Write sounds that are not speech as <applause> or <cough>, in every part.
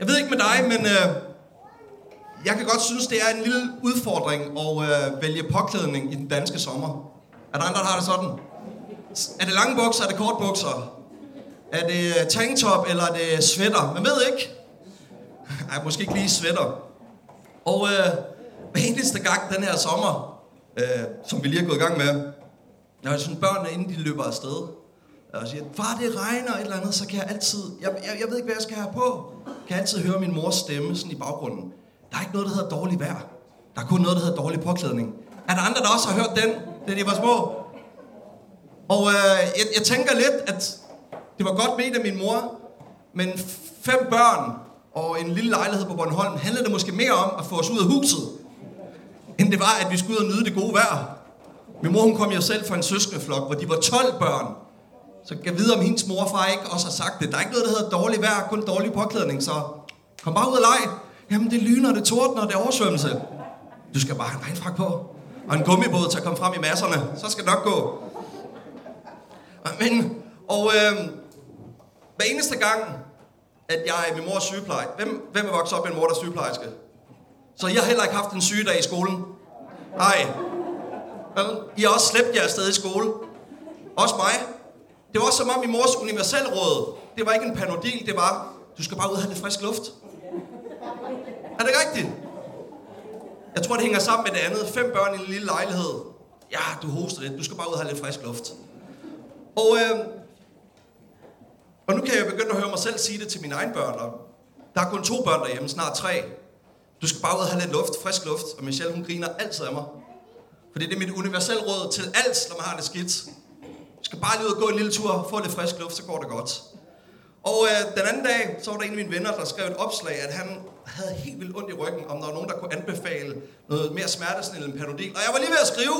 Jeg ved ikke med dig, men øh, jeg kan godt synes, det er en lille udfordring at øh, vælge påklædning i den danske sommer. Er der andre, der har det sådan? Er det lange bukser, er det kort bukser? Er det øh, tanktop, eller er det sweater? Man ved ikke. Ej, måske ikke lige sweater. Og øh, hver eneste gang den her sommer, øh, som vi lige er gået i gang med, når jeg synes, børnene, inden de løber afsted, og siger, far, det regner et eller andet, så kan jeg altid, jeg, jeg, jeg ved ikke, hvad jeg skal have på, kan jeg altid høre min mors stemme sådan i baggrunden. Der er ikke noget, der hedder dårlig vejr. Der er kun noget, der hedder dårlig påklædning. Er der andre, der også har hørt den, da de var små? Og øh, jeg, jeg tænker lidt, at det var godt med af min mor, men fem børn og en lille lejlighed på Bornholm handlede det måske mere om at få os ud af huset, end det var, at vi skulle ud og nyde det gode vejr. Min mor hun kom jo selv fra en søskendeflok, hvor de var 12 børn. Så kan jeg vide, om hendes mor og far ikke også har sagt det. Der er ikke noget, der hedder dårlig vejr, kun dårlig påklædning, så kom bare ud og leg. Jamen, det lyner, det tordner, det er oversvømmelse. Du skal bare have en regnfrak på. Og en gummibåd til at komme frem i masserne. Så skal det nok gå. Men, og øh, hver eneste gang, at jeg er min mors sygepleje. Hvem, hvem er vokset op med en mor, der er sygeplejerske? Så jeg har heller ikke haft en sygedag i skolen. Nej. Vel? I har også slæbt jer afsted i skole. Også mig. Det var som om i mors universalråd. Det var ikke en panodil, det var, du skal bare ud og have lidt frisk luft. Er det rigtigt? Jeg tror, det hænger sammen med det andet. Fem børn i en lille lejlighed. Ja, du hoster lidt. Du skal bare ud og have lidt frisk luft. Og, øh, og nu kan jeg begynde at høre mig selv sige det til mine egne børn. Og der er kun to børn derhjemme, snart tre. Du skal bare ud og have lidt luft, frisk luft. Og Michelle, hun griner altid af mig. Fordi det er mit universelle råd til alt, når man har det skidt. Skal bare lige ud og gå en lille tur, få lidt frisk luft, så går det godt. Og øh, den anden dag, så var der en af mine venner, der skrev et opslag, at han havde helt vildt ondt i ryggen, om der var nogen, der kunne anbefale noget mere smertesnil end Panodil. Og jeg var lige ved at skrive,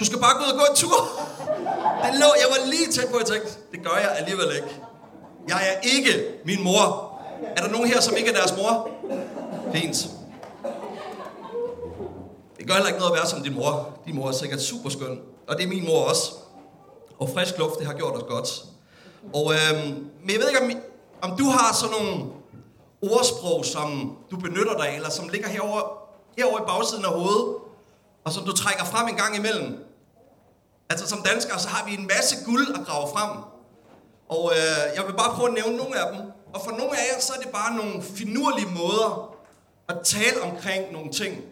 du skal bare gå ud og gå en tur. <laughs> Det lå, jeg var lige tæt på, at jeg tænkte, det gør jeg alligevel ikke. Jeg er ikke min mor. Er der nogen her, som ikke er deres mor? Fint. Det gør heller ikke noget at være som din mor. Din mor er sikkert super skøn. Og det er min mor også. Og frisk luft, det har gjort os godt. Og, øh, men jeg ved ikke, om, om du har sådan nogle ordsprog, som du benytter dig af, eller som ligger herover, herover i bagsiden af hovedet, og som du trækker frem en gang imellem. Altså som danskere, så har vi en masse guld at grave frem. Og øh, jeg vil bare prøve at nævne nogle af dem. Og for nogle af jer, så er det bare nogle finurlige måder at tale omkring nogle ting.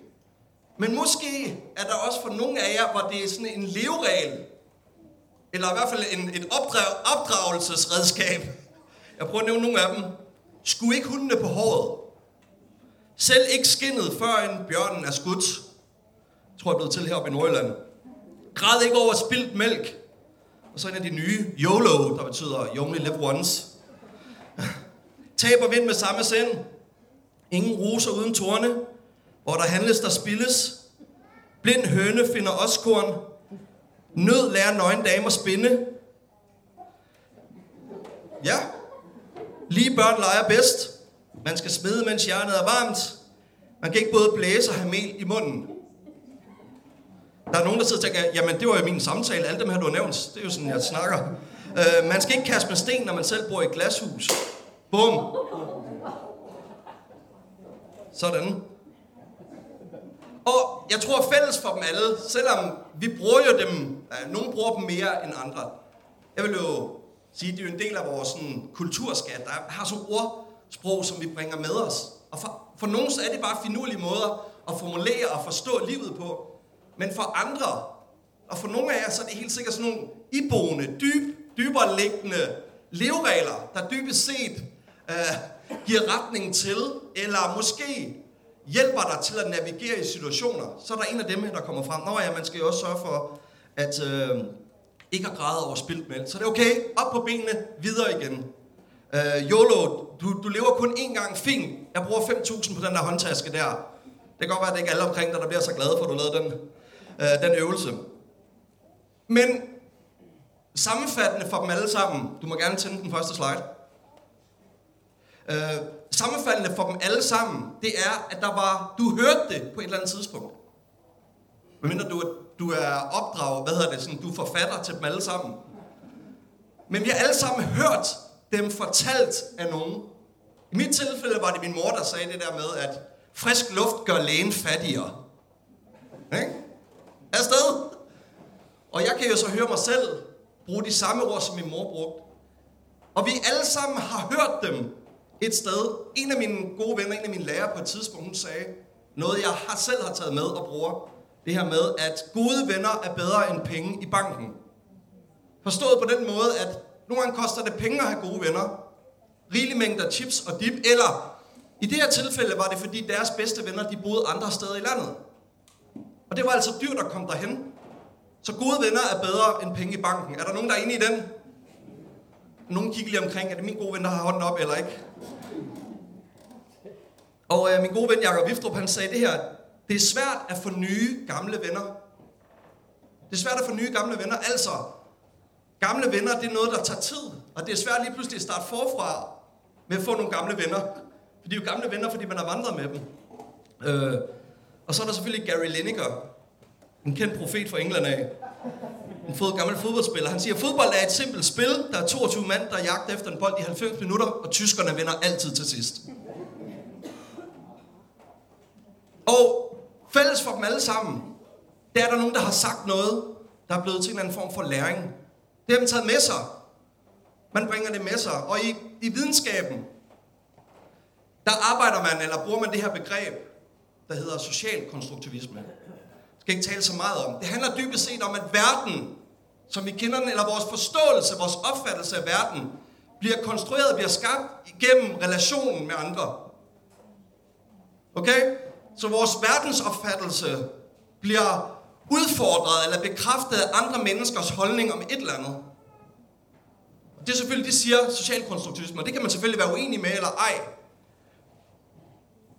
Men måske er der også for nogle af jer, hvor det er sådan en leveregel, eller i hvert fald en, et opdrag, opdragelsesredskab. Jeg prøver at nævne nogle af dem. Skulle ikke hundene på håret. Selv ikke skinnet, før en bjørnen er skudt. Jeg tror, jeg er blevet til heroppe i Nordjylland. Græd ikke over spildt mælk. Og så en af de nye, YOLO, der betyder You Only Live Once. Tab og vind med samme sind. Ingen roser uden torne. Hvor der handles, der spilles. Blind høne finder oskorn. Nød lærer nøgen damer spinde. Ja. Lige børn leger bedst. Man skal smide, mens hjernet er varmt. Man kan ikke både blæse og have mel i munden. Der er nogen, der sidder og tænker, jamen det var jo min samtale, alle dem her, du har nævnt, det er jo sådan, jeg snakker. Uh, man skal ikke kaste med sten, når man selv bor i et glashus. Bum. Sådan. Og jeg tror fælles for dem alle, selvom vi bruger jo dem, Øh, nogle bruger dem mere end andre. Jeg vil jo sige, det er en del af vores sådan, kulturskat, der har sådan ordsprog, som vi bringer med os. Og for, for nogen så er det bare finurlige måder at formulere og forstå livet på. Men for andre, og for nogle af jer, så er det helt sikkert sådan nogle iboende, dyb, dybere liggende leveregler, der dybest set øh, giver retning til, eller måske hjælper dig til at navigere i situationer. Så er der en af dem her, der kommer frem. Nå ja, man skal jo også sørge for, at øh, ikke at græde over spildt mælk. Så det er okay, op på benene, videre igen. Øh, YOLO, du, du lever kun én gang, fint. Jeg bruger 5.000 på den der håndtaske der. Det kan godt være, at det ikke er alle omkring dig, der bliver så glade for, at du lavede den øh, den øvelse. Men sammenfattende for dem alle sammen, du må gerne tænde den første slide. Øh, sammenfattende for dem alle sammen, det er, at der var, du hørte det på et eller andet tidspunkt. Medmindre du, du er opdraget, hvad hedder det, sådan, du er forfatter til dem alle sammen. Men vi har alle sammen hørt dem fortalt af nogen. I mit tilfælde var det min mor, der sagde det der med, at frisk luft gør lægen fattigere. Ikke? Afsted! Og jeg kan jo så høre mig selv bruge de samme ord, som min mor brugte. Og vi alle sammen har hørt dem et sted. En af mine gode venner, en af mine lærere på et tidspunkt, hun sagde noget, jeg har selv har taget med og bruger. Det her med, at gode venner er bedre end penge i banken. Forstået på den måde, at nogle gange koster det penge at have gode venner. Rigelige mængder chips og dip. Eller i det her tilfælde var det, fordi deres bedste venner, de boede andre steder i landet. Og det var altså dyrt at komme derhen. Så gode venner er bedre end penge i banken. Er der nogen, der er inde i den? Nogen kigger lige omkring, er det min gode ven, der har hånden op eller ikke? Og øh, min gode ven Jakob Viftrup, han sagde det her. Det er svært at få nye gamle venner. Det er svært at få nye gamle venner. Altså, gamle venner, det er noget, der tager tid. Og det er svært lige pludselig at starte forfra med at få nogle gamle venner. For de er jo gamle venner, fordi man har vandret med dem. Øh, og så er der selvfølgelig Gary Lineker, en kendt profet fra England af. En fod, gammel fodboldspiller. Han siger, at fodbold er et simpelt spil. Der er 22 mand, der jagter efter en bold i 90 minutter, og tyskerne vinder altid til sidst. Og fælles for dem alle sammen, det er der nogen, der har sagt noget, der er blevet til en eller anden form for læring. Det har man taget med sig. Man bringer det med sig. Og i, i videnskaben, der arbejder man, eller bruger man det her begreb, der hedder social konstruktivisme. Det skal ikke tale så meget om. Det handler dybest set om, at verden, som vi kender den, eller vores forståelse, vores opfattelse af verden, bliver konstrueret, bliver skabt igennem relationen med andre. Okay? Så vores verdensopfattelse bliver udfordret eller bekræftet af andre menneskers holdning om et eller andet. Det er selvfølgelig, det siger socialkonstruktivisme, og det kan man selvfølgelig være uenig med eller ej.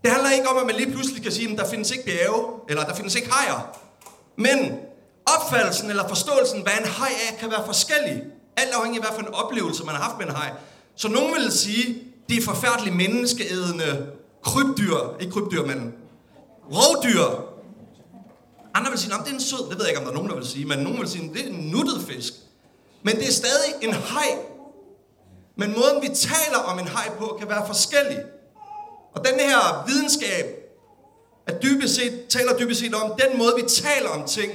Det handler ikke om, at man lige pludselig kan sige, at der findes ikke bjerge, eller der findes ikke hajer. Men opfattelsen eller forståelsen, hvad en haj er, kan være forskellig. Alt afhængig af, hvad for en oplevelse man har haft med en haj. Så nogen vil sige, det er forfærdeligt menneskeædende krybdyr, ikke krybdyr, men rovdyr. Andre vil sige, at det er en sød, det ved jeg ikke, om der er nogen, der vil sige, men nogen vil sige, at det er en nuttet fisk. Men det er stadig en haj. Men måden, vi taler om en haj på, kan være forskellig. Og den her videnskab at dybest set, taler dybest set om den måde, vi taler om ting.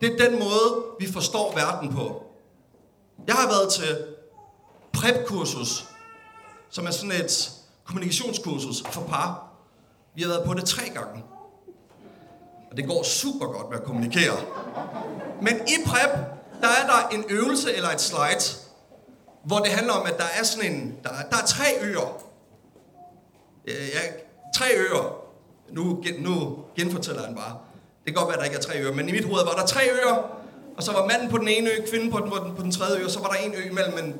Det er den måde, vi forstår verden på. Jeg har været til PrEP-kursus, som er sådan et kommunikationskursus for par. Vi har været på det tre gange. Og det går super godt med at kommunikere. Men i PrEP, der er der en øvelse eller et slide, hvor det handler om, at der er sådan en, der, der er tre øer. Ja, tre øer. Nu, nu genfortæller han bare. Det kan godt være, at der ikke er tre øer, men i mit hoved var der tre øer, og så var manden på den ene ø, kvinden på den, på den, på den tredje ø, og så var der en ø imellem. Men...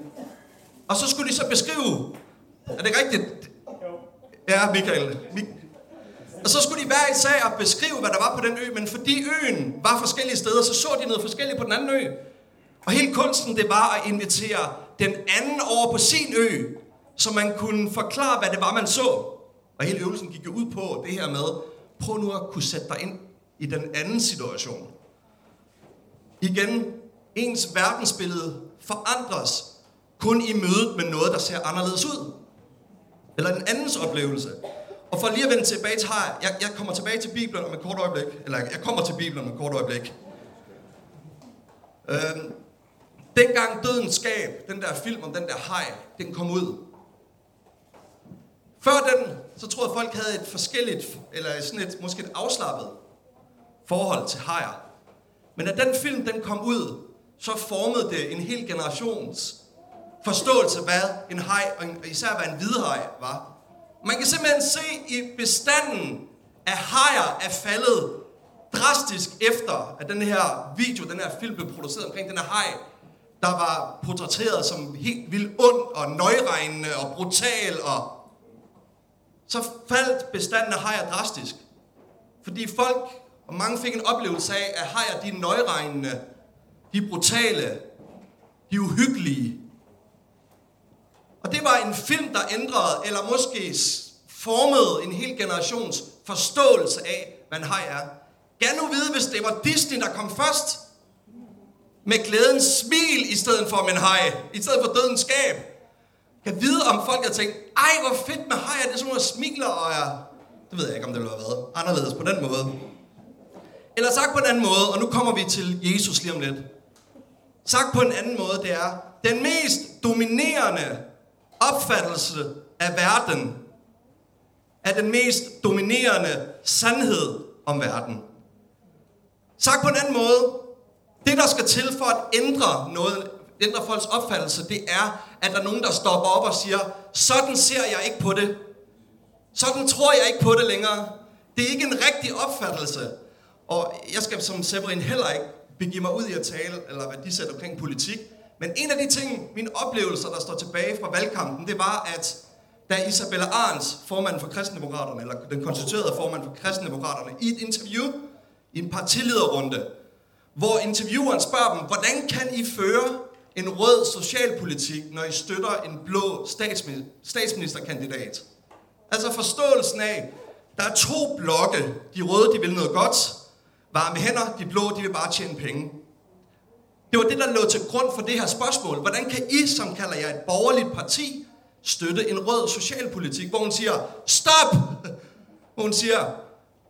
Og så skulle de så beskrive, er det rigtigt? Ja, Michael. Og så skulle de hver især beskrive, hvad der var på den ø, men fordi øen var forskellige steder, så så de noget forskelligt på den anden ø. Og hele kunsten, det var at invitere den anden over på sin ø, så man kunne forklare, hvad det var, man så. Og hele øvelsen gik jo ud på det her med, prøv nu at kunne sætte dig ind i den anden situation. Igen, ens verdensbillede forandres kun i mødet med noget, der ser anderledes ud. Eller den andens oplevelse. Og for lige at vende tilbage til har jeg, jeg kommer tilbage til Bibelen om et kort øjeblik. Eller jeg kommer til Bibelen om et kort øjeblik. Øhm, dengang Dødens Skab, den der film om den der hej, den kom ud. Før den, så troede jeg, folk havde et forskelligt, eller sådan et, måske et afslappet forhold til hajer. Men da den film den kom ud, så formede det en hel generations forståelse, hvad en haj, og især hvad en hvidhaj var. Man kan simpelthen se i bestanden af hajer er faldet drastisk efter, at den her video, den her film blev produceret omkring den her haj, der var portrætteret som helt vildt ond og nøjregnende og brutal og så faldt bestanden af hajer drastisk. Fordi folk, og mange fik en oplevelse af, at hajer de er nøjregnende, de er brutale, de er uhyggelige. Og det var en film, der ændrede, eller måske formede en hel generations forståelse af, hvad en haj er. Gerne nu vide, hvis det var Disney, der kom først, med glædens smil i stedet for en haj, i stedet for dødens skab. kan vide, om folk har tænkt, ej, hvor fedt med hajer, det er sådan nogle smiler, og jeg... Det ved jeg ikke, om det ville have været anderledes på den måde. Eller sagt på en anden måde, og nu kommer vi til Jesus lige om lidt. Sagt på en anden måde, det er, den mest dominerende opfattelse af verden er den mest dominerende sandhed om verden. Sagt på en anden måde, det der skal til for at ændre noget, ændre folks opfattelse, det er, at der er nogen, der stopper op og siger, sådan ser jeg ikke på det. Sådan tror jeg ikke på det længere. Det er ikke en rigtig opfattelse. Og jeg skal som Severin heller ikke begive mig ud i at tale, eller hvad de sætter omkring politik. Men en af de ting, mine oplevelser, der står tilbage fra valgkampen, det var, at da Isabella Arns, formand for Kristendemokraterne, eller den konstituerede formand for Kristendemokraterne, i et interview, i en partilederrunde, hvor intervieweren spørger dem, hvordan kan I føre en rød socialpolitik, når I støtter en blå statsministerkandidat? Altså forståelsen af, der er to blokke. De røde, de vil noget godt. Varme hænder, de blå, de vil bare tjene penge. Det var det, der lå til grund for det her spørgsmål. Hvordan kan I, som kalder jer et borgerligt parti, støtte en rød socialpolitik, hvor hun siger, stop! <laughs> Hvor hun siger,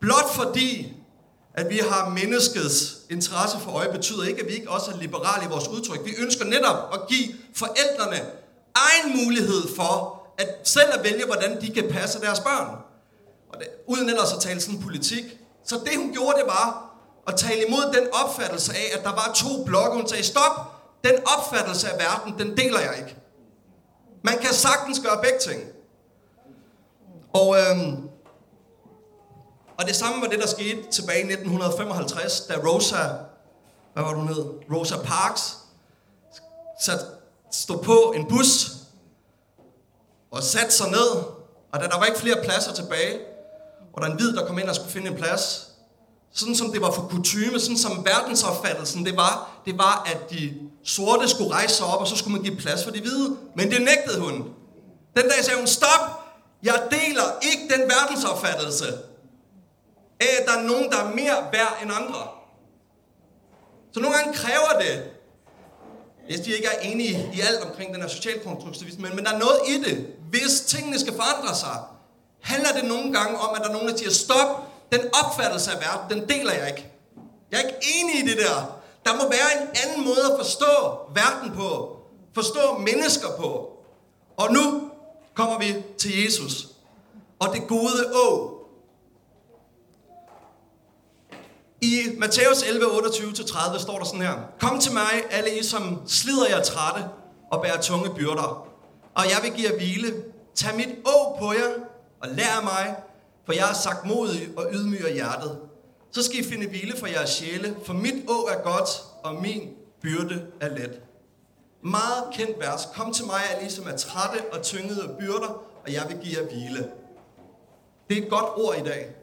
blot fordi, at vi har menneskets interesse for øje, betyder ikke, at vi ikke også er liberale i vores udtryk. Vi ønsker netop at give forældrene egen mulighed for at selv at vælge, hvordan de kan passe deres børn. Og det, uden ellers at tale sådan politik. Så det hun gjorde, det var at tale imod den opfattelse af, at der var to blokke. Hun sagde, stop, den opfattelse af verden, den deler jeg ikke. Man kan sagtens gøre begge ting. Og, øhm, og det samme var det, der skete tilbage i 1955, da Rosa, hvad var du hed? Rosa Parks, sat, stod på en bus og satte sig ned, og da der var ikke flere pladser tilbage, og der er en hvid, der kom ind og skulle finde en plads, sådan som det var for kutume, sådan som verdensopfattelsen det var, det var, at de sorte skulle rejse sig op, og så skulle man give plads for de hvide. Men det nægtede hun. Den dag sagde hun, stop, jeg deler ikke den verdensopfattelse af, at der er nogen, der er mere værd end andre. Så nogle gange kræver det, hvis de ikke er enige i alt omkring den her socialkonstruktivisme, men, men der er noget i det. Hvis tingene skal forandre sig, handler det nogle gange om, at der er nogen, der siger, stop, den opfattelse af verden, den deler jeg ikke. Jeg er ikke enig i det der. Der må være en anden måde at forstå verden på. Forstå mennesker på. Og nu kommer vi til Jesus. Og det gode å. I Matthæus 11, 28-30 står der sådan her. Kom til mig, alle I, som slider jer trætte og bærer tunge byrder. Og jeg vil give jer hvile. Tag mit å på jer og lær mig, for jeg er sagt modig og ydmyg af hjertet. Så skal I finde hvile for jeres sjæle, for mit å er godt, og min byrde er let. Meget kendt vers. Kom til mig, alle I, som er trætte og tyngede af byrder, og jeg vil give jer hvile. Det er et godt ord i dag.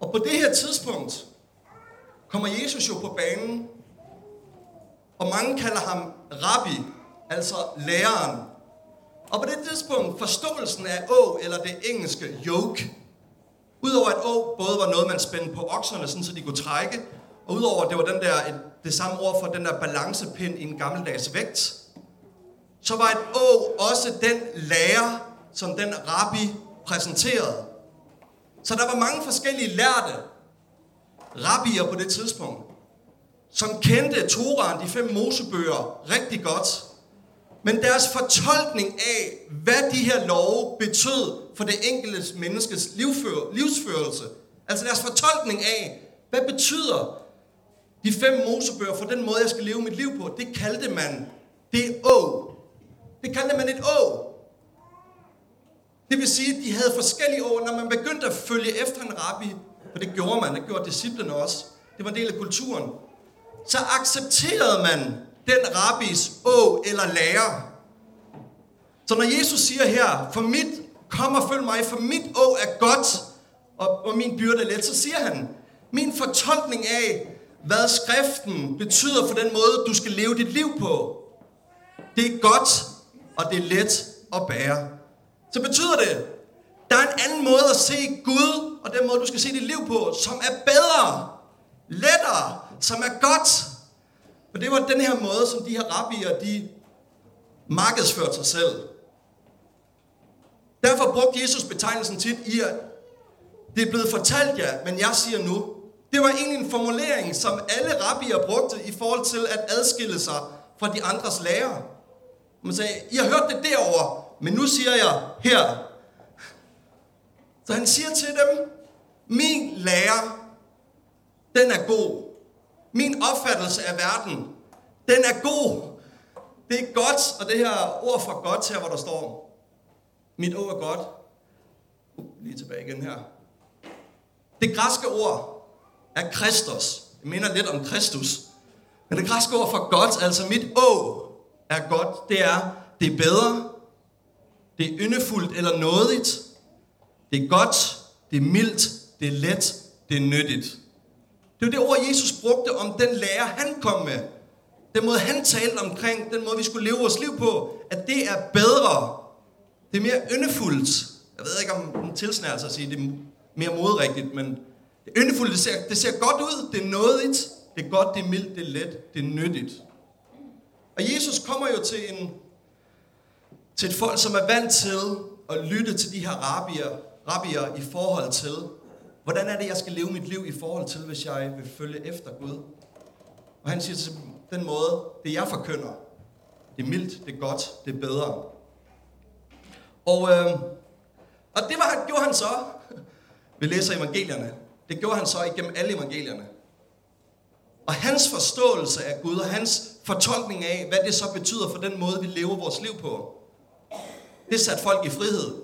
Og på det her tidspunkt kommer Jesus jo på banen, og mange kalder ham rabbi, altså læreren. Og på det tidspunkt, forståelsen af å, eller det engelske yoke, udover at å både var noget, man spændte på okserne, sådan så de kunne trække, og udover at det var den der, det samme ord for den der balancepind i en gammeldags vægt, så var et å også den lærer, som den rabbi præsenterede. Så der var mange forskellige lærte rabbier på det tidspunkt, som kendte Toraen, de fem mosebøger, rigtig godt. Men deres fortolkning af, hvad de her love betød for det enkelte menneskes livsførelse, altså deres fortolkning af, hvad betyder de fem mosebøger for den måde, jeg skal leve mit liv på, det kaldte man det å. Det kaldte man et å. Det vil sige, at de havde forskellige år, når man begyndte at følge efter en rabbi, for det gjorde man, det gjorde disciplene også, det var en del af kulturen, så accepterede man den rabbis å eller lærer. Så når Jesus siger her, for mit, kom og følg mig, for mit å er godt, og, og min byrde er let, så siger han, min fortolkning af, hvad skriften betyder for den måde, du skal leve dit liv på, det er godt, og det er let at bære så betyder det, der er en anden måde at se Gud, og den måde, du skal se dit liv på, som er bedre, lettere, som er godt. Og det var den her måde, som de her rabbier, de markedsførte sig selv. Derfor brugte Jesus betegnelsen tit i, at det er blevet fortalt jer, men jeg siger nu. Det var egentlig en formulering, som alle rabbier brugte i forhold til at adskille sig fra de andres lærere. Man sagde, I har hørt det derovre, men nu siger jeg her. Så han siger til dem, min lærer, den er god. Min opfattelse af verden, den er god. Det er godt, og det her ord fra godt her, hvor der står, mit ord er godt. Uh, lige tilbage igen her. Det græske ord er Kristus. Det minder lidt om Kristus. Men det græske ord for godt, altså mit å, er godt. Det er, det er bedre, det er yndefuldt eller nådigt, det er godt, det er mildt, det er let, det er nyttigt. Det var det ord, Jesus brugte om den lære, han kom med. Den måde, han talte omkring, den måde, vi skulle leve vores liv på, at det er bedre. Det er mere yndefuldt. Jeg ved ikke, om den tilsnærer sig at sige, det er mere modrigtigt, men det er yndefuldt, det ser, det ser godt ud, det er nådigt, det er godt, det er mildt, det er let, det er nyttigt. Og Jesus kommer jo til, en, til et folk, som er vant til at lytte til de her rabier, rabier i forhold til, hvordan er det, jeg skal leve mit liv i forhold til, hvis jeg vil følge efter Gud. Og han siger til den måde, det jeg forkynder, det er mildt, det er godt, det er bedre. Og, øh, og det var, gjorde han så. Vi læser evangelierne. Det gjorde han så igennem alle evangelierne. Og hans forståelse af Gud, og hans fortolkning af, hvad det så betyder for den måde, vi lever vores liv på, det satte folk i frihed.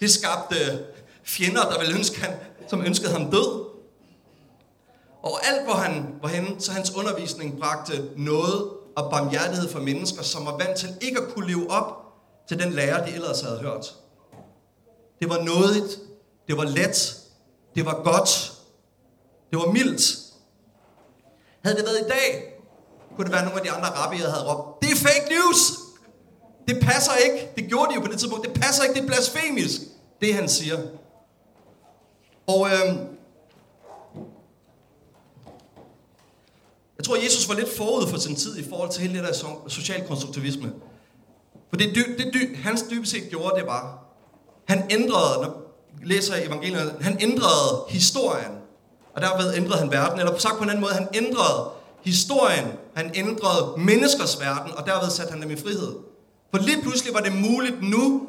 Det skabte fjender, der ville ønske, han, som ønskede ham død. Og alt, hvor han var henne, så hans undervisning bragte noget og barmhjertighed for mennesker, som var vant til ikke at kunne leve op til den lære, de ellers havde hørt. Det var nådigt, det var let, det var godt, det var mildt. Havde det været i dag, kunne det være nogle af de andre rabbier, havde råbt, det er fake news! Det passer ikke. Det gjorde de jo på det tidspunkt. Det passer ikke, det er blasfemisk, det han siger. Og øh, jeg tror, Jesus var lidt forud for sin tid i forhold til hele det der social konstruktivisme. For det, det, det hans dybest set gjorde, det var, han ændrede, når læser evangeliet, han ændrede historien, og derved ændrede han verden, eller sagt på en anden måde, han ændrede historien, han ændrede menneskers verden, og derved satte han dem i frihed. For lige pludselig var det muligt nu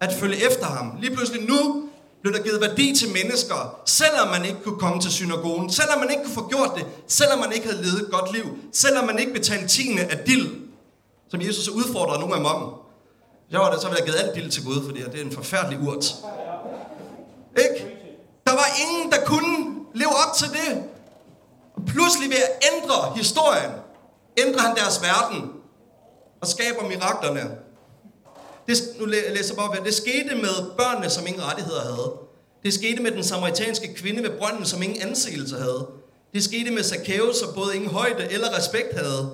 at følge efter ham. Lige pludselig nu blev der givet værdi til mennesker, selvom man ikke kunne komme til synagogen, selvom man ikke kunne få gjort det, selvom man ikke havde levet et godt liv, selvom man ikke betalte tiende af dild, som Jesus udfordrede nogle af dem om. Jeg var der, så ville jeg givet alt dild til Gud, fordi det er en forfærdelig urt. Ikke? Der var ingen, der kunne leve op til det. Og pludselig ved at ændre historien, ændrer han deres verden og skaber miraklerne. Det, nu læser jeg bare, det skete med børnene, som ingen rettigheder havde. Det skete med den samaritanske kvinde ved brønden, som ingen anseelse havde. Det skete med Zacchaeus, som både ingen højde eller respekt havde.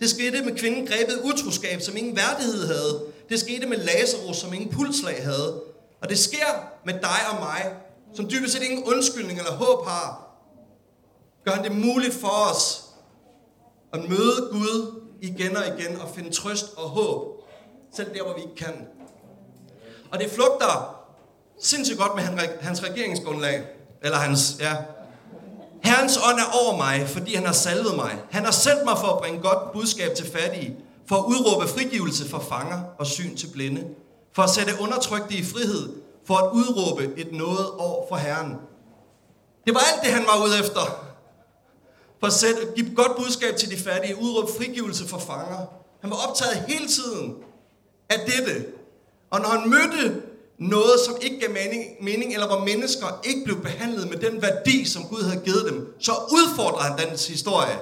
Det skete med kvinden grebet utroskab, som ingen værdighed havde. Det skete med Lazarus, som ingen pulslag havde. Og det sker med dig og mig, som dybest set ingen undskyldning eller håb har. Gør han det muligt for os at møde Gud igen og igen og finde trøst og håb, selv der, hvor vi ikke kan. Og det flugter sindssygt godt med hans regeringsgrundlag, eller hans, ja. Herrens ånd er over mig, fordi han har salvet mig. Han har sendt mig for at bringe godt budskab til fattige, for at udråbe frigivelse for fanger og syn til blinde, for at sætte undertrykte i frihed, for at udråbe et noget år for Herren. Det var alt det, han var ude efter. For at sætte, give godt budskab til de fattige, udråbe frigivelse for fanger. Han var optaget hele tiden af dette. Og når han mødte noget, som ikke gav mening, mening, eller hvor mennesker ikke blev behandlet med den værdi, som Gud havde givet dem, så udfordrede han den historie.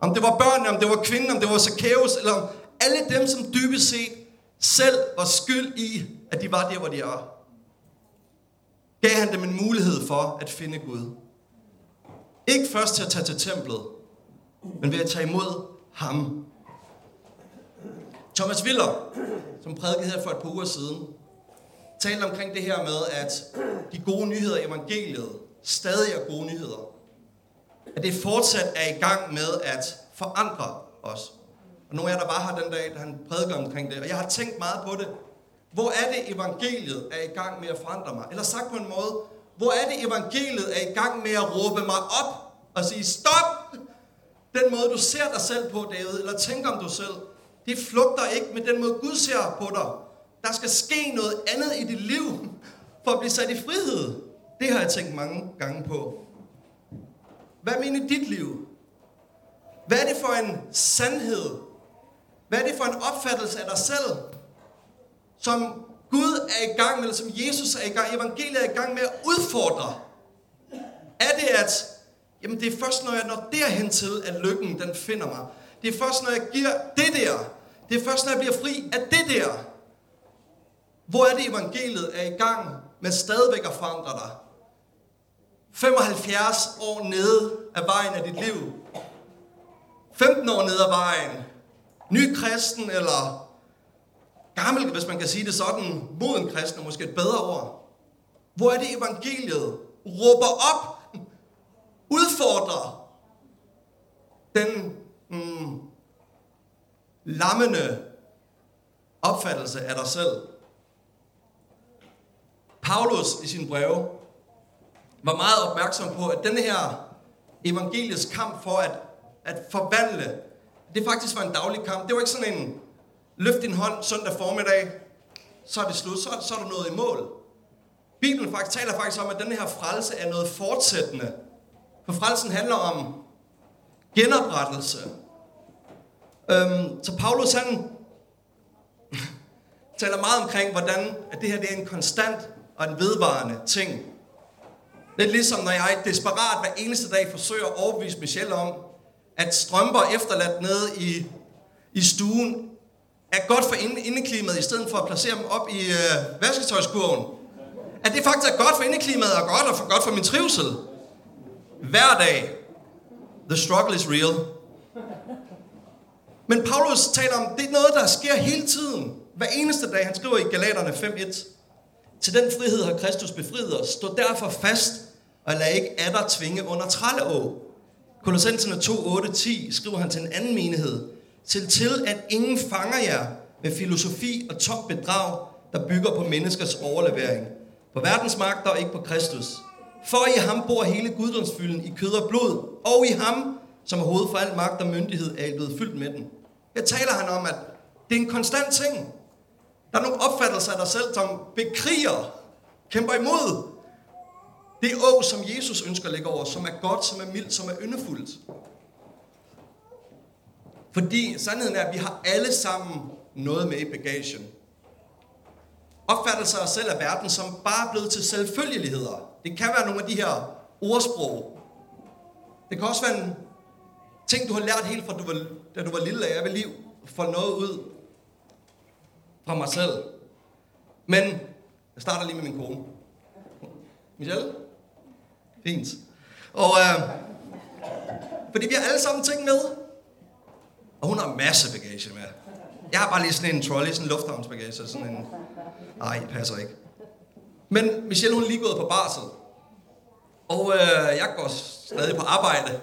Om det var børnene, om det var kvinden, om det var Zacchaeus, eller om alle dem, som dybest set selv var skyld i, at de var der, hvor de er. Gav han dem en mulighed for at finde Gud. Ikke først til at tage til templet, men ved at tage imod ham. Thomas Willer, som prædikede her for et par uger siden, talte omkring det her med, at de gode nyheder i evangeliet stadig er gode nyheder. At det fortsat er i gang med at forandre os. Og nogle af jer, der var her den dag, da han prædikede omkring det. Og jeg har tænkt meget på det. Hvor er det, evangeliet er i gang med at forandre mig? Eller sagt på en måde, hvor er det, evangeliet er i gang med at råbe mig op og sige, stop! Den måde, du ser dig selv på, David, eller tænker om dig selv, det flugter ikke med den måde, Gud ser på dig. Der skal ske noget andet i dit liv, for at blive sat i frihed. Det har jeg tænkt mange gange på. Hvad mener dit liv? Hvad er det for en sandhed? Hvad er det for en opfattelse af dig selv, som Gud er i gang med, eller som Jesus er i gang, evangeliet er i gang med at udfordre? Er det, at jamen det er først, når jeg når derhen til, at lykken den finder mig. Det er først, når jeg giver det der. Det er først, når jeg bliver fri af det der. Hvor er det, evangeliet er i gang med stadigvæk at forandre dig? 75 år nede af vejen af dit liv. 15 år nede af vejen. Ny kristen eller gammel, hvis man kan sige det sådan, moden kristen er måske et bedre ord. Hvor er det evangeliet råber op, udfordrer den mm, lammende opfattelse af dig selv. Paulus i sin breve var meget opmærksom på, at denne her evangelisk kamp for at, at forvandle, det faktisk var en daglig kamp. Det var ikke sådan en løft din hånd søndag formiddag, så er det slut, så, så er du nået i mål. Bibelen faktisk, taler faktisk om, at denne her frelse er noget fortsættende. For frelsen handler om genoprettelse. Øhm, så Paulus han <laughs> taler meget omkring, hvordan at det her det er en konstant og en vedvarende ting. Lidt ligesom når jeg desperat hver eneste dag forsøger at overbevise Michelle om, at strømper efterladt nede i, i stuen er godt for indeklimaet, i stedet for at placere dem op i øh, vasketøjskurven. At det faktisk er godt for indeklimaet og godt og for, godt for min trivsel. Hver dag. The struggle is real. Men Paulus taler om, det er noget, der sker hele tiden. Hver eneste dag. Han skriver i Galaterne 5.1. Til den frihed har Kristus befriet os. Stå derfor fast, og lad ikke adder tvinge under trælleå. Kolossenserne 2.8.10 skriver han til en anden menighed. Til til, at ingen fanger jer med filosofi og tomt bedrag, der bygger på menneskers overlevering. På verdens magter og ikke på Kristus. For i ham bor hele guddomsfylden i kød og blod, og i ham, som er hoved for al magt og myndighed, er I blevet fyldt med den. Her taler han om, at det er en konstant ting. Der er nogle opfattelser af dig selv, som bekriger, kæmper imod. Det å, som Jesus ønsker at lægge over, som er godt, som er mildt, som er yndefuldt. Fordi sandheden er, at vi har alle sammen noget med i bagagen. Opfattelser af os selv af verden, som bare er blevet til selvfølgeligheder. Det kan være nogle af de her ordsprog. Det kan også være en ting, du har lært helt fra, du var, da du var lille, at jeg vil lige få noget ud fra mig selv. Men jeg starter lige med min kone. Michelle? Fint. Og øh, fordi vi har alle sammen ting med. Og hun har masse bagage med. Jeg har bare lige sådan en trolley, sådan en lufthavnsbagage, sådan en... Nej, det passer ikke. Men Michelle, hun er lige gået på barsel. Og øh, jeg går stadig på arbejde.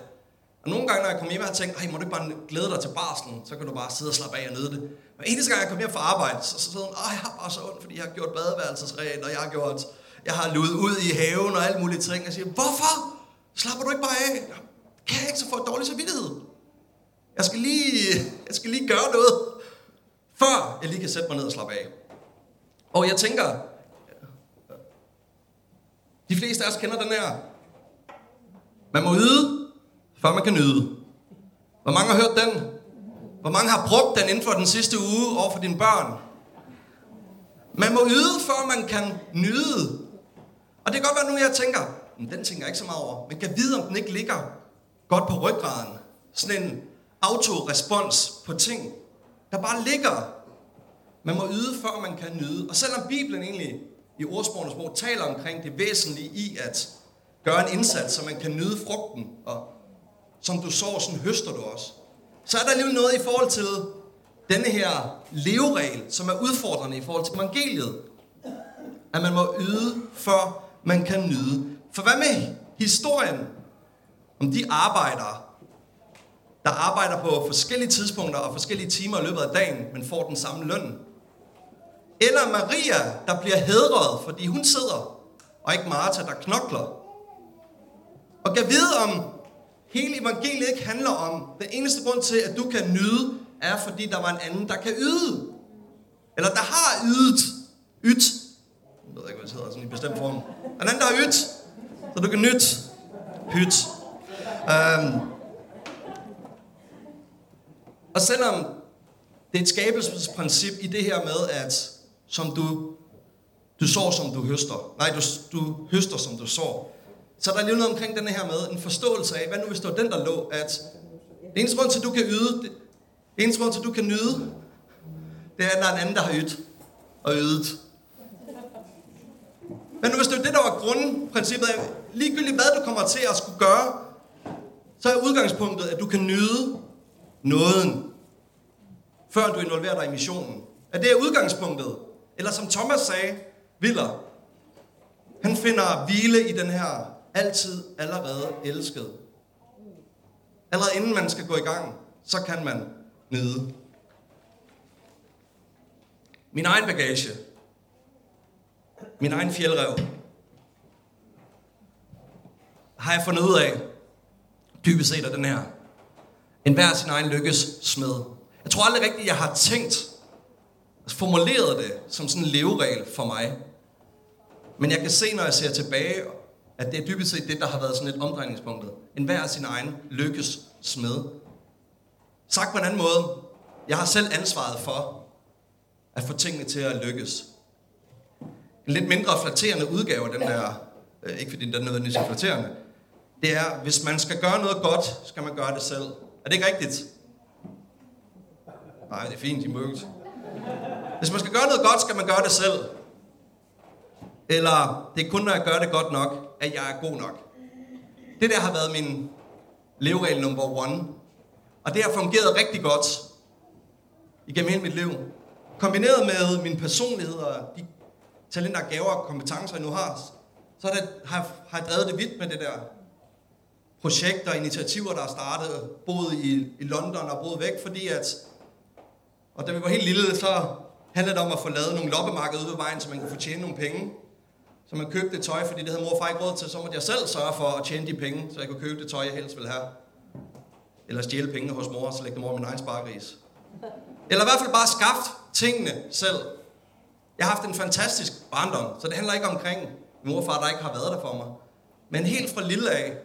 Og nogle gange, når jeg kommer hjem, har jeg tænkt, må du ikke bare glæde dig til barslen, så kan du bare sidde og slappe af og nyde det. Men eneste gang, jeg kommer hjem fra arbejde, så, så sidder hun, jeg har bare så ondt, fordi jeg har gjort badeværelsesregler, og jeg har gjort, jeg har luet ud i haven og alt muligt ting. Og siger, hvorfor? Slapper du ikke bare af? Kan jeg ikke så få dårlig samvittighed? Jeg skal lige, jeg skal lige gøre noget, før jeg lige kan sætte mig ned og slappe af. Og jeg tænker, de fleste af os kender den her. Man må yde, før man kan nyde. Hvor mange har hørt den? Hvor mange har brugt den inden for den sidste uge over for dine børn? Man må yde, før man kan nyde. Og det kan godt være, nu jeg tænker, men den tænker jeg ikke så meget over. Men kan vide, om den ikke ligger godt på ryggraden. Sådan en autorespons på ting, der bare ligger. Man må yde, før man kan nyde. Og selvom Bibelen egentlig i ordsprogenes bog taler omkring det væsentlige i at gøre en indsats, så man kan nyde frugten, og som du sår, sådan høster du også. Så er der alligevel noget i forhold til denne her leveregel, som er udfordrende i forhold til evangeliet. At man må yde, før man kan nyde. For hvad med historien om de arbejdere, der arbejder på forskellige tidspunkter og forskellige timer i løbet af dagen, men får den samme løn. Eller Maria, der bliver hedret, fordi hun sidder, og ikke Martha, der knokler. Og kan vide om hele evangeliet ikke handler om, den eneste grund til, at du kan nyde, er fordi der var en anden, der kan yde. Eller der har ydet. Yt. Jeg ved ikke, hvad det hedder sådan i bestemt form. En anden, der har ydt. Så du kan nyt. Hyt. Um, og selvom det er et skabelsesprincip i det her med, at som du, du sår, som du høster. Nej, du, du høster, som du sår. Så der er lige noget omkring den her med en forståelse af, hvad nu hvis det var den, der lå, at det eneste grund til, du kan yde, det, eneste grund til, du kan nyde, det er, at der er en anden, der har ydet og ydet. Men nu hvis det var det, der var grundprincippet af, ligegyldigt hvad du kommer til at skulle gøre, så er udgangspunktet, at du kan nyde nåden, før du involverer dig i missionen. At det er udgangspunktet. Eller som Thomas sagde, Viller, han finder hvile i den her altid allerede elsket. Allerede inden man skal gå i gang, så kan man nyde. Min egen bagage. Min egen fjeldrev. Har jeg fundet ud af, dybest set af den her. En hver sin egen lykkes smed. Jeg tror aldrig rigtigt, jeg har tænkt, formuleret det som sådan en leveregel for mig. Men jeg kan se, når jeg ser tilbage, at det er dybest set det, der har været sådan et omdrejningspunkt. En hver sin egen lykkes smed. Sagt på en anden måde, jeg har selv ansvaret for at få tingene til at lykkes. En lidt mindre flatterende udgave af den der, øh, ikke fordi den er nødvendigvis er flatterende, det er, hvis man skal gøre noget godt, skal man gøre det selv. Er det ikke rigtigt? Nej, det er fint, I møgt. Hvis man skal gøre noget godt, skal man gøre det selv. Eller det er kun, når jeg gør det godt nok, at jeg er god nok. Det der har været min leveregel number one. Og det har fungeret rigtig godt igennem hele mit liv. Kombineret med min personlighed og de talenter, gaver og kompetencer, jeg nu har, så har, det, har, har jeg drevet det vidt med det der projekter og initiativer, der er startet, boet i, i London og boet væk, fordi at, og da vi var helt lille, så handlede det om at få lavet nogle loppemarkeder ude ved vejen, så man kunne få tjene nogle penge. Så man købte det tøj, fordi det havde mor og far ikke råd til, så måtte jeg selv sørge for at tjene de penge, så jeg kunne købe det tøj, jeg helst ville have. Eller stjæle pengene hos mor, og så lægge dem over min egen spargris. Eller i hvert fald bare skaffe tingene selv. Jeg har haft en fantastisk barndom, så det handler ikke omkring min mor og far, der ikke har været der for mig. Men helt fra lille af,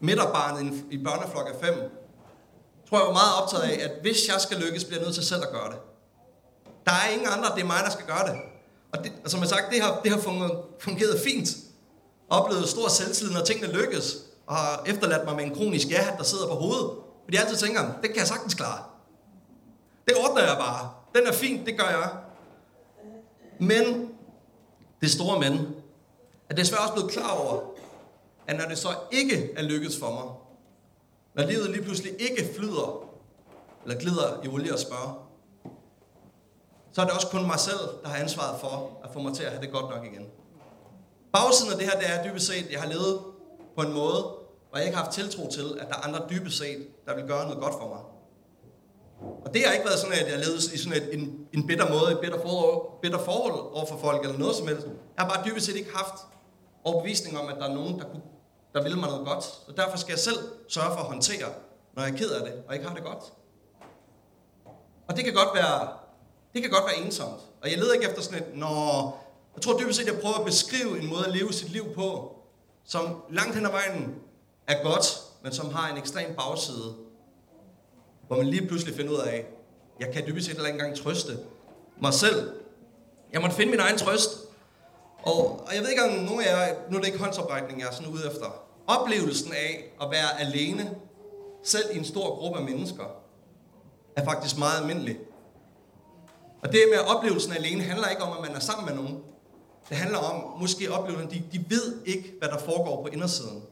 midterbarnet i børneflok af fem, tror jeg var meget optaget af, at hvis jeg skal lykkes, bliver jeg nødt til selv at gøre det. Der er ingen andre, det er mig, der skal gøre det. Og, det, og som jeg sagt, det har, det har fungeret, fungeret fint. Oplevet stor selvtillid, når tingene lykkes. Og har efterladt mig med en kronisk ja der sidder på hovedet. Fordi jeg altid tænker, det kan jeg sagtens klare. Det ordner jeg bare. Den er fint, det gør jeg. Men, det store men, at det er svært også blevet klar over, at når det så ikke er lykkedes for mig, når livet lige pludselig ikke flyder, eller glider i olie og spørger, så er det også kun mig selv, der har ansvaret for at få mig til at have det godt nok igen. Bagsiden af det her, det er dybest set, at jeg har levet på en måde, hvor jeg ikke har haft tiltro til, at der er andre dybest set, der vil gøre noget godt for mig. Og det har ikke været sådan, at jeg levede i sådan et, en, en bitter måde, et bitter forhold, bitter forhold over for folk, eller noget som helst. Jeg har bare dybest set ikke haft overbevisning om, at der er nogen, der, kunne, der vil mig noget godt. Så derfor skal jeg selv sørge for at håndtere, når jeg er ked af det, og ikke har det godt. Og det kan godt være det kan godt være ensomt. Og jeg leder ikke efter sådan et, når... Jeg tror dybest set, at jeg prøver at beskrive en måde at leve sit liv på, som langt hen ad vejen er godt, men som har en ekstrem bagside. Hvor man lige pludselig finder ud af, jeg kan dybest set ikke engang trøste mig selv. Jeg måtte finde min egen trøst. Og, og jeg ved ikke, om nogen af jer, nu er det ikke håndsoprækning, jeg er sådan ude efter. Oplevelsen af at være alene, selv i en stor gruppe af mennesker, er faktisk meget almindelig. Og det med oplevelsen alene handler ikke om, at man er sammen med nogen. Det handler om, måske oplevelsen, de, de ved ikke, hvad der foregår på indersiden.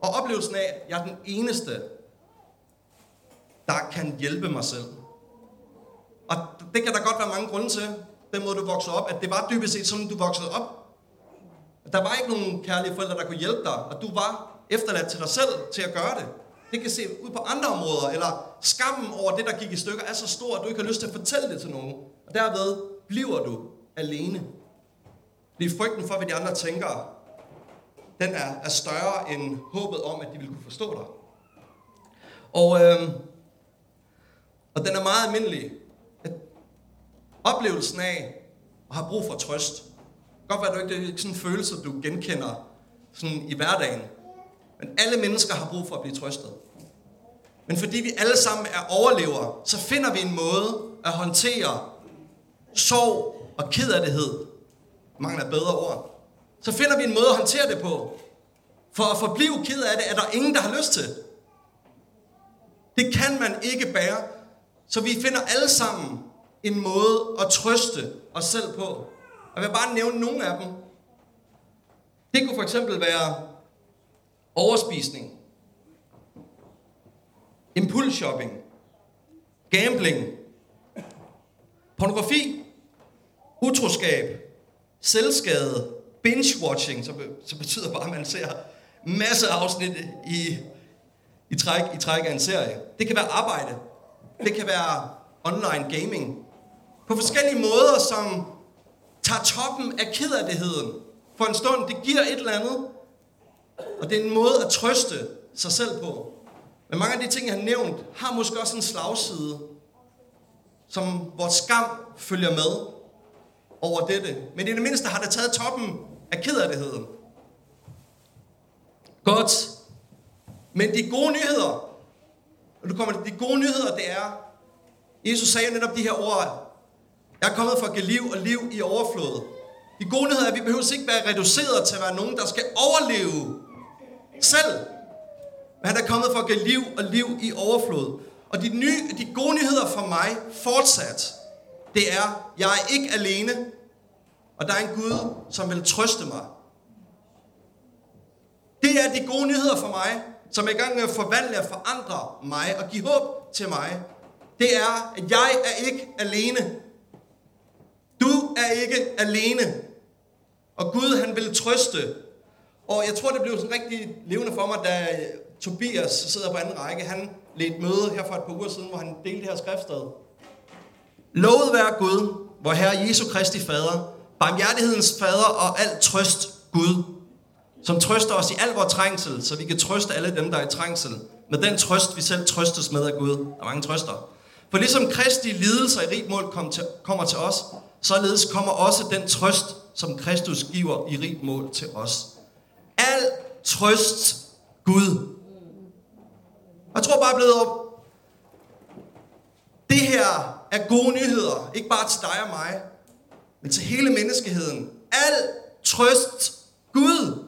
Og oplevelsen af, at jeg er den eneste, der kan hjælpe mig selv. Og det kan der godt være mange grunde til, den måde du voksede op, at det var dybest set sådan, du voksede op. Der var ikke nogen kærlige forældre, der kunne hjælpe dig, og du var efterladt til dig selv til at gøre det det kan se ud på andre områder, eller skammen over det, der gik i stykker, er så stor, at du ikke har lyst til at fortælle det til nogen. Og derved bliver du alene. Fordi frygten for, hvad de andre tænker, den er, er større end håbet om, at de vil kunne forstå dig. Og, øh, og den er meget almindelig. At oplevelsen af at have brug for trøst. Godt være, at det ikke er sådan en følelse, du genkender sådan i hverdagen. Men alle mennesker har brug for at blive trøstet. Men fordi vi alle sammen er overlevere, så finder vi en måde at håndtere sorg og kedelighed. Mangler bedre ord. Så finder vi en måde at håndtere det på. For at forblive ked af det, er der ingen, der har lyst til. Det kan man ikke bære. Så vi finder alle sammen en måde at trøste os selv på. Og jeg vil bare nævne nogle af dem. Det kunne for eksempel være overspisning, impulsshopping, gambling, pornografi, utroskab, selvskade, binge-watching, som, som betyder bare, at man ser masse afsnit i, i, træk, i træk af en serie. Det kan være arbejde. Det kan være online gaming. På forskellige måder, som tager toppen af kederligheden for en stund. Det giver et eller andet. Og det er en måde at trøste sig selv på. Men mange af de ting, jeg har nævnt, har måske også en slagside, som hvor skam følger med over dette. Men i det mindste har det taget toppen af kederligheden. Godt. Men de gode nyheder, og du kommer de gode nyheder, det er, Jesus sagde netop de her ord, jeg er kommet for at give liv og liv i overflod. De gode nyheder er, at vi behøver ikke være reduceret til at være nogen, der skal overleve selv. Men han er kommet for at give liv og liv i overflod. Og de, nye, de gode nyheder for mig fortsat, det er, jeg er ikke alene, og der er en Gud, som vil trøste mig. Det er de gode nyheder for mig, som er i gang med at forvandle og forandre mig og give håb til mig. Det er, at jeg er ikke alene. Du er ikke alene. Og Gud, han vil trøste. Og jeg tror, det blev sådan rigtig levende for mig, da Tobias sidder på anden række. Han ledte møde her for et par uger siden, hvor han delte det her skriftsted. Lovet være Gud, hvor Herre Jesu Kristi Fader, barmhjertighedens Fader og alt trøst Gud, som trøster os i al vores trængsel, så vi kan trøste alle dem, der er i trængsel, med den trøst, vi selv trøstes med af Gud. Der er mange trøster. For ligesom Kristi lidelser i rigt mål kom til, kommer til os, således kommer også den trøst, som Kristus giver i rigt mål til os. Al trøst Gud. Jeg tror bare blevet op. Det her er gode nyheder, ikke bare til dig og mig, men til hele menneskeheden. Al trøst Gud.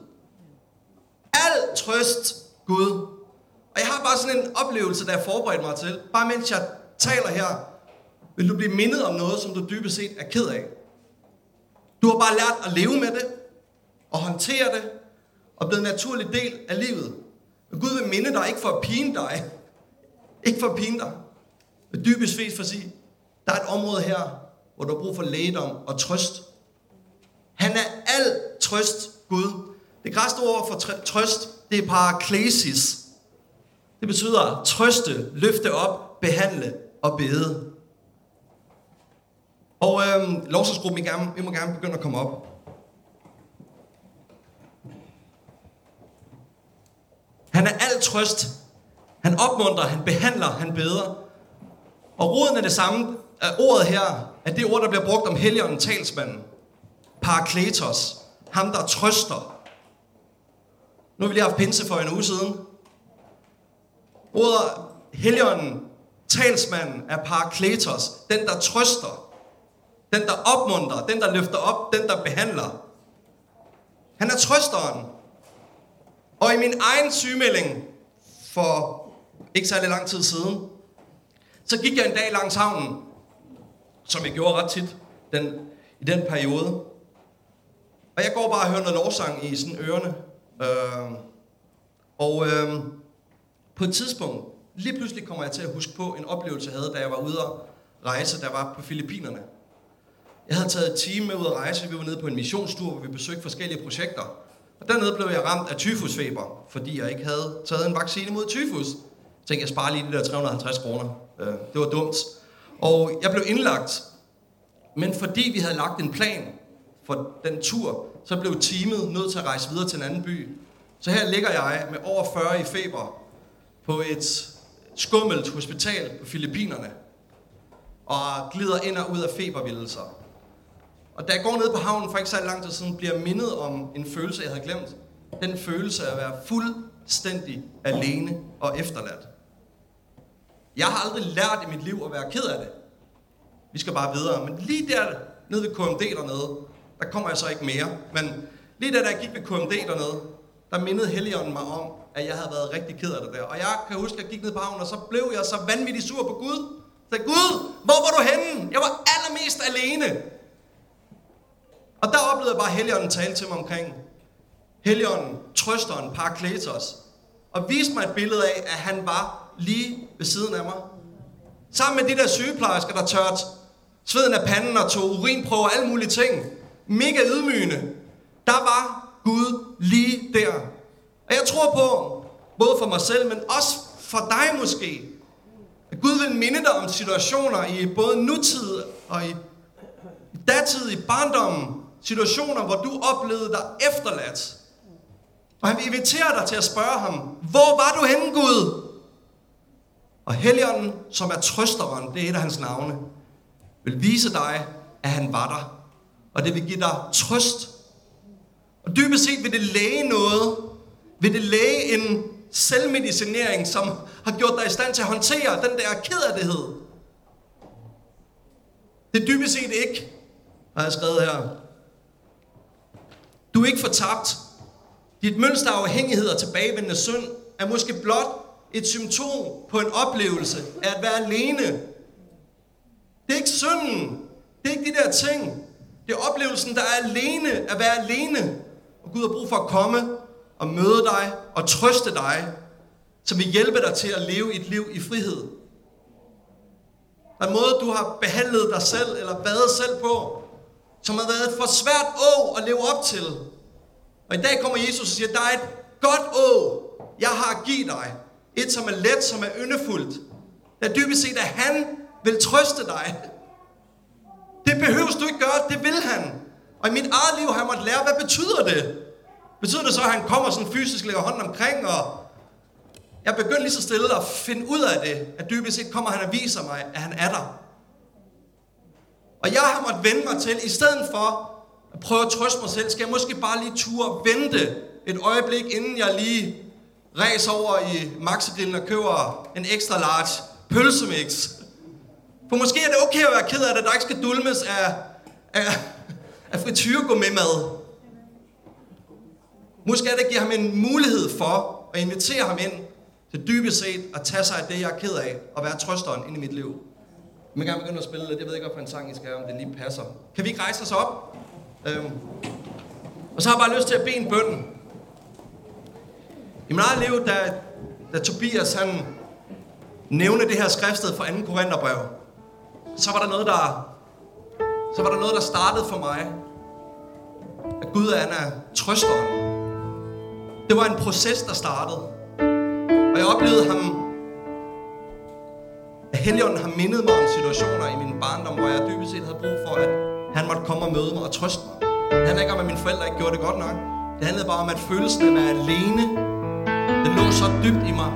Al trøst Gud. Og jeg har bare sådan en oplevelse, der jeg forberedt mig til. Bare mens jeg taler her, vil du blive mindet om noget, som du dybest set er ked af. Du har bare lært at leve med det, og håndtere det, og blevet en naturlig del af livet. Men Gud vil minde dig, ikke for at pine dig, ikke for at pine dig, men dybest set for at sige, der er et område her, hvor du har brug for lægedom og trøst. Han er al trøst Gud. Det græste ord for trøst, det er paraklesis. Det betyder trøste, løfte op, behandle og bede. Og øh, lovsagsgruppen, I, gerne, I må gerne begynde at komme op. Han er alt trøst. Han opmuntrer, han behandler, han beder. Og roden er det samme. Ordet her at det ord, der bliver brugt om helligånden talsmanden. Parakletos. Ham, der trøster. Nu har vi lige haft pinse for en uge siden. Ordet helligånden, talsmanden, er parakletos. Den, der trøster. Den, der opmuntrer. Den, der løfter op. Den, der behandler. Han er trøsteren. Og i min egen sygemelding for ikke særlig lang tid siden, så gik jeg en dag langs havnen, som jeg gjorde ret tit den, i den periode. Og jeg går bare og hører noget lovsang i sådan ørerne. Øh, og øh, på et tidspunkt, lige pludselig kommer jeg til at huske på en oplevelse, jeg havde, da jeg var ude at rejse, der var på Filippinerne. Jeg havde taget et team med ud at rejse. Vi var nede på en missionstur, hvor vi besøgte forskellige projekter. Og dernede blev jeg ramt af tyfusfeber, fordi jeg ikke havde taget en vaccine mod tyfus. tænkte, jeg sparer lige de der 350 kroner. Øh, det var dumt. Og jeg blev indlagt. Men fordi vi havde lagt en plan for den tur, så blev teamet nødt til at rejse videre til en anden by. Så her ligger jeg med over 40 i feber på et skummelt hospital på Filippinerne og glider ind og ud af febervildelser. Og da jeg går ned på havnen for ikke så lang tid siden, bliver jeg mindet om en følelse, jeg havde glemt. Den følelse af at være fuldstændig alene og efterladt. Jeg har aldrig lært i mit liv at være ked af det. Vi skal bare videre. Men lige der, nede ved KMD dernede, der kommer jeg så ikke mere. Men lige der, da jeg gik ved KMD dernede, der mindede Helligånden mig om, at jeg havde været rigtig ked af det der. Og jeg kan huske, at jeg gik ned på havnen, og så blev jeg så vanvittigt sur på Gud. Så Gud, hvor var du henne? Jeg var allermest alene. Og der oplevede jeg bare, Helligånden tale til mig omkring Helligånden, trøsteren, parakletos, og viste mig et billede af, at han var lige ved siden af mig. Sammen med de der sygeplejersker, der tørte sveden af panden og tog urinprøver og alle mulige ting. Mega ydmygende. Der var Gud lige der. Og jeg tror på, både for mig selv, men også for dig måske, at Gud vil minde dig om situationer i både nutid og i datid, i barndommen, situationer, hvor du oplevede dig efterladt. Og han vil invitere dig til at spørge ham, hvor var du henne, Gud? Og Helligånden, som er trøsteren, det er et af hans navne, vil vise dig, at han var der. Og det vil give dig trøst. Og dybest set vil det læge noget. Vil det læge en selvmedicinering, som har gjort dig i stand til at håndtere den der kederlighed. Det er dybest set ikke, har jeg skrevet her. Du er ikke fortabt. Dit mønster af afhængighed og tilbagevendende synd er måske blot et symptom på en oplevelse af at være alene. Det er ikke synden. Det er ikke de der ting. Det er oplevelsen, der er alene, at være alene. Og Gud har brug for at komme og møde dig og trøste dig, som vil hjælpe dig til at leve et liv i frihed. Der er en måde, du har behandlet dig selv eller været selv på, som har været for svært å at leve op til. Og i dag kommer Jesus og siger, der er et godt å, jeg har at give dig. Et, som er let, som er yndefuldt. Der dybest set, at han vil trøste dig. Det behøver du ikke gøre, det vil han. Og i mit eget liv har jeg måttet lære, hvad betyder det? Betyder det så, at han kommer sådan fysisk, lægger hånden omkring, og jeg begynder lige så stille at finde ud af det, at dybest set kommer han og viser mig, at han er der. Og jeg har måttet vende mig til, i stedet for at prøve at trøste mig selv, skal jeg måske bare lige ture vente et øjeblik, inden jeg lige ræs over i Maxigrillen og køber en ekstra large pølsemix. For måske er det okay at være ked af det, der ikke skal dulmes af, af, af med mad. Måske er det at give ham en mulighed for at invitere ham ind til dybest set at tage sig af det, jeg er ked af, og være trøsteren ind i mit liv. Jeg kan gerne begynde at spille lidt. Jeg ved ikke, hvad for en sang I skal om det lige passer. Kan vi ikke rejse os op? Øhm. Og så har jeg bare lyst til at bede en bøn. I mit eget liv, da, da Tobias han nævnte det her skriftsted fra 2. Korintherbrev, så var der noget, der, så var der noget, der startede for mig. At Gud er, han er trøsteren. Det var en proces, der startede. Og jeg oplevede ham, at Helligånden har mindet mig om situationer i min barndom, hvor jeg dybest set havde brug for, at han måtte komme og møde mig og trøste mig. Det handler ikke om, at mine forældre ikke gjorde det godt nok. Det handlede bare om, at følelsen af at være alene, den lå så dybt i mig.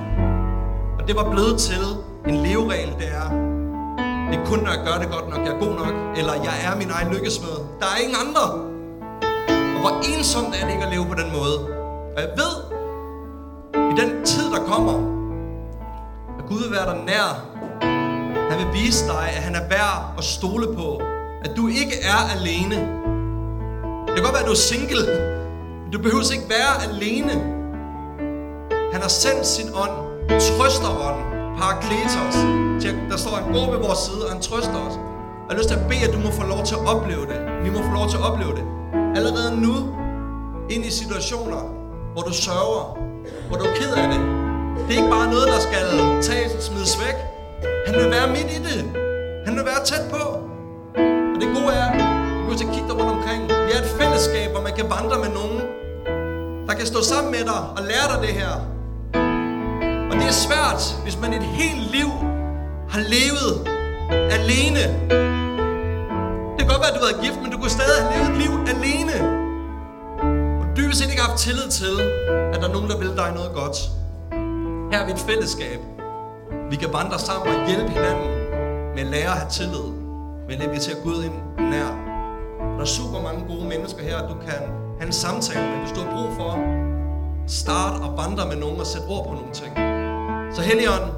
Og det var blevet til en leveregel, det er, det er kun, når jeg gør det godt nok, jeg er god nok, eller jeg er min egen lykkesmed. Der er ingen andre. Og hvor ensomt er det ikke at leve på den måde. Og jeg ved, i den tid, der kommer, at Gud vil være der nær. Han vil vise dig, at han er værd at stole på. At du ikke er alene. Det kan godt være, at du er single. Men du behøver ikke være alene. Han har sendt sin ånd, trøsterånden, parakletos, til der står, han går ved vores side, og han trøster os. Jeg har lyst til at bede, at du må få lov til at opleve det. Vi må få lov til at opleve det. Allerede nu, ind i situationer, hvor du sørger, hvor du er ked af det. Det er ikke bare noget, der skal tages og smides væk. Han vil være midt i det. Han vil være tæt på. Og det gode er, du kan kigge dig rundt omkring. Vi er et fællesskab, hvor man kan vandre med nogen, der kan stå sammen med dig og lære dig det her. Og det er svært, hvis man et helt liv har levet alene. Det kan godt være, at du har været gift, men du kunne stadig have levet et liv alene. Og dybest set ikke haft tillid til, at der er nogen, der vil dig noget godt. Her er vi et fællesskab. Vi kan vandre sammen og hjælpe hinanden med at lære at have tillid. Med at invitere Gud ind nær. Der er super mange gode mennesker her, du kan have en samtale med, hvis du har brug for. Start og vandre med nogen og sætte ord på nogle ting. Så Helligånden,